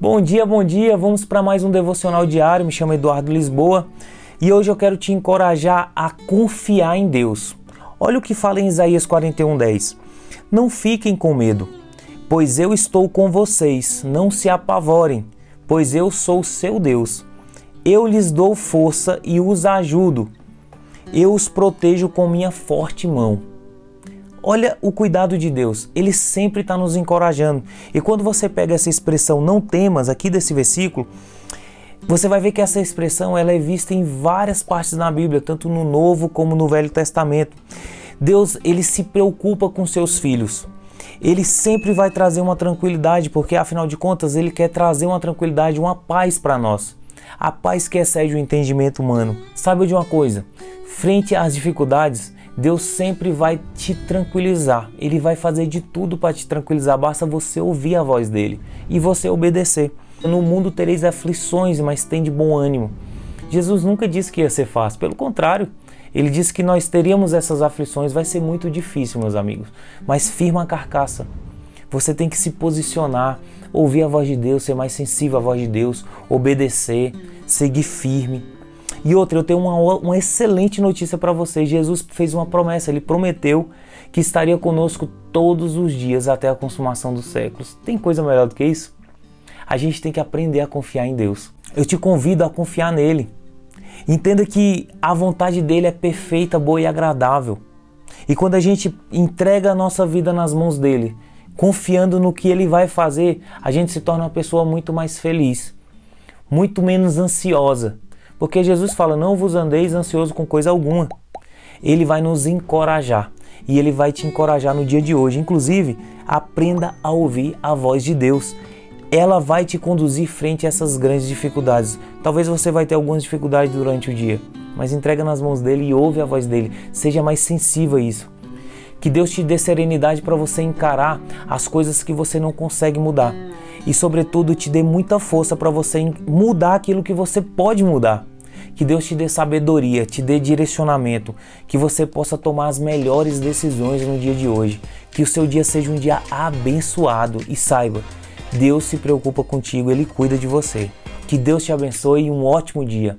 Bom dia, bom dia. Vamos para mais um devocional diário. Me chamo Eduardo Lisboa e hoje eu quero te encorajar a confiar em Deus. Olha o que fala em Isaías 41:10. Não fiquem com medo, pois eu estou com vocês. Não se apavorem, pois eu sou seu Deus. Eu lhes dou força e os ajudo. Eu os protejo com minha forte mão. Olha o cuidado de Deus, ele sempre está nos encorajando. E quando você pega essa expressão não temas aqui desse versículo, você vai ver que essa expressão ela é vista em várias partes da Bíblia, tanto no Novo como no Velho Testamento. Deus ele se preocupa com seus filhos. Ele sempre vai trazer uma tranquilidade, porque afinal de contas ele quer trazer uma tranquilidade, uma paz para nós. A paz que excede o entendimento humano. Sabe de uma coisa? Frente às dificuldades, Deus sempre vai te tranquilizar. Ele vai fazer de tudo para te tranquilizar. Basta você ouvir a voz dele e você obedecer. No mundo tereis aflições, mas tem de bom ânimo. Jesus nunca disse que ia ser fácil, pelo contrário, ele disse que nós teríamos essas aflições. Vai ser muito difícil, meus amigos, mas firma a carcaça. Você tem que se posicionar, ouvir a voz de Deus, ser mais sensível à voz de Deus, obedecer, seguir firme e outra, eu tenho uma, uma excelente notícia para vocês. Jesus fez uma promessa, ele prometeu que estaria conosco todos os dias até a consumação dos séculos. Tem coisa melhor do que isso? A gente tem que aprender a confiar em Deus. Eu te convido a confiar nele. Entenda que a vontade dele é perfeita, boa e agradável. E quando a gente entrega a nossa vida nas mãos dele, confiando no que ele vai fazer, a gente se torna uma pessoa muito mais feliz, muito menos ansiosa porque Jesus fala: Não vos andeis ansioso com coisa alguma. Ele vai nos encorajar e ele vai te encorajar no dia de hoje. Inclusive, aprenda a ouvir a voz de Deus. Ela vai te conduzir frente a essas grandes dificuldades. Talvez você vai ter algumas dificuldades durante o dia, mas entrega nas mãos dele e ouve a voz dele. Seja mais sensível a isso. Que Deus te dê serenidade para você encarar as coisas que você não consegue mudar e, sobretudo, te dê muita força para você mudar aquilo que você pode mudar. Que Deus te dê sabedoria, te dê direcionamento, que você possa tomar as melhores decisões no dia de hoje. Que o seu dia seja um dia abençoado e saiba, Deus se preocupa contigo, Ele cuida de você. Que Deus te abençoe e um ótimo dia.